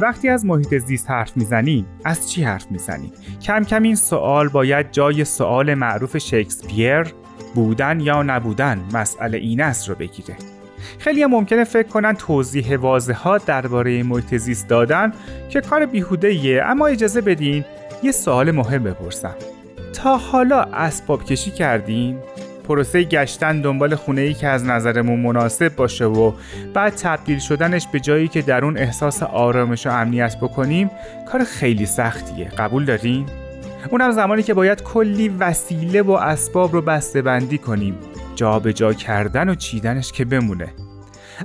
وقتی از محیط زیست حرف می‌زنیم از چی حرف می‌زنیم کم کم این سوال باید جای سوال معروف شکسپیر بودن یا نبودن مسئله این است رو بگیره. خیلی هم ممکنه فکر کنن توضیح واضحات درباره محیط زیست دادن که کار بیهوده ایه اما اجازه بدین یه سوال مهم بپرسم. تا حالا اسباب کشی کردین؟ پروسه گشتن دنبال خونه ای که از نظرمون مناسب باشه و بعد تبدیل شدنش به جایی که در اون احساس آرامش و امنیت بکنیم کار خیلی سختیه قبول دارین؟ اونم زمانی که باید کلی وسیله و اسباب رو بسته بندی کنیم جابجا جا کردن و چیدنش که بمونه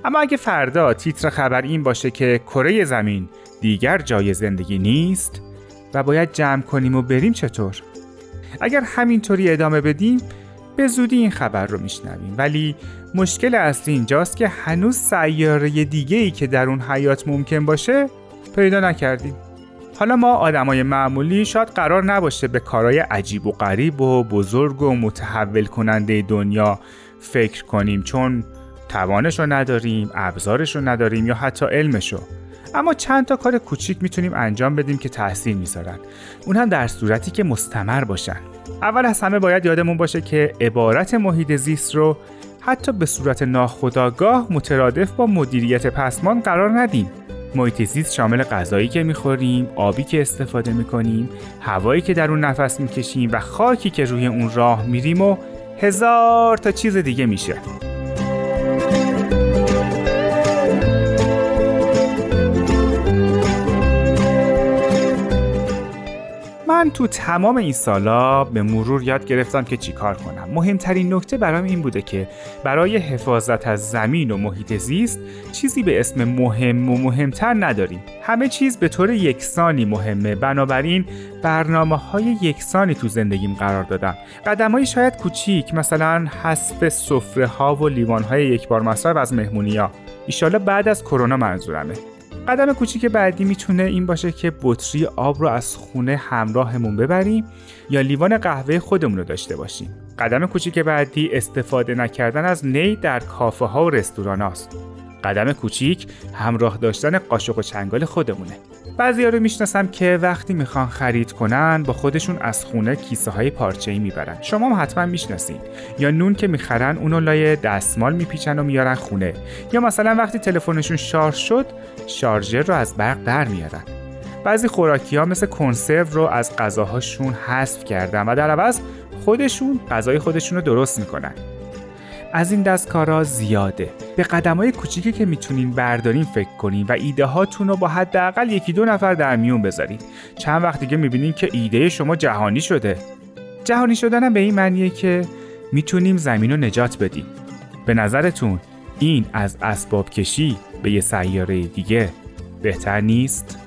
اما اگه فردا تیتر خبر این باشه که کره زمین دیگر جای زندگی نیست و باید جمع کنیم و بریم چطور؟ اگر همینطوری ادامه بدیم به زودی این خبر رو میشنویم. ولی مشکل اصلی اینجاست که هنوز سیاره دیگه ای که در اون حیات ممکن باشه پیدا نکردیم. حالا ما آدمای معمولی شاید قرار نباشه به کارهای عجیب و غریب و بزرگ و متحول کننده دنیا فکر کنیم چون توانش رو نداریم، ابزارش رو نداریم یا حتی علمش رو. اما چند تا کار کوچیک می‌تونیم انجام بدیم که تاثیر می‌ذارن. اون هم در صورتی که مستمر باشن. اول از همه باید یادمون باشه که عبارت محیط زیست رو حتی به صورت ناخودآگاه مترادف با مدیریت پسمان قرار ندیم. محیط زیست شامل غذایی که می‌خوریم، آبی که استفاده می‌کنیم، هوایی که در اون نفس می‌کشیم و خاکی که روی اون راه میریم و هزار تا چیز دیگه میشه. من تو تمام این سالا به مرور یاد گرفتم که چیکار کنم. مهمترین نکته برام این بوده که برای حفاظت از زمین و محیط زیست چیزی به اسم مهم و مهمتر نداریم. همه چیز به طور یکسانی مهمه. بنابراین برنامه های یکسانی تو زندگیم قرار دادم. قدم شاید کوچیک مثلا حذف سفره ها و لیوان های یک بار مصرف از مهمونی ها ایشالا بعد از کرونا منظورمه. قدم کوچیک بعدی می‌تونه این باشه که بطری آب رو از خونه همراهمون ببریم یا لیوان قهوه خودمون رو داشته باشیم. قدم کوچیک بعدی استفاده نکردن از نی در کافه ها و رستوران هاست. قدم کوچیک همراه داشتن قاشق و چنگال خودمونه. بعضی رو می‌شناسم که وقتی می‌خوان خرید کنن با خودشون از خونه کیسه های پارچه ای می‌برن. شما هم حتما می‌شناسین. یا نون که می‌خرن اونو لای دستمال میپیچن و میارن خونه. یا مثلا وقتی تلفنشون شارژ شد شارژر رو از برق در میارن. بعضی خوراکی ها مثل کنسرو رو از غذاهاشون حذف کردن و در عوض خودشون غذای خودشون رو درست می‌کنن. از این دستکارا زیاده. به قدم های کوچیکی که می‌تونین بردارین فکر کنین و ایده هاتون رو با حداقل یکی دو نفر در میون بذارین. چند وقت دیگه می‌بینین که ایده شما جهانی شده. جهانی شدنم به این معنیه که می‌تونیم زمین رو نجات بدیم. به نظرتون این از اسباب کشی به یه سیاره دیگه بهتر نیست؟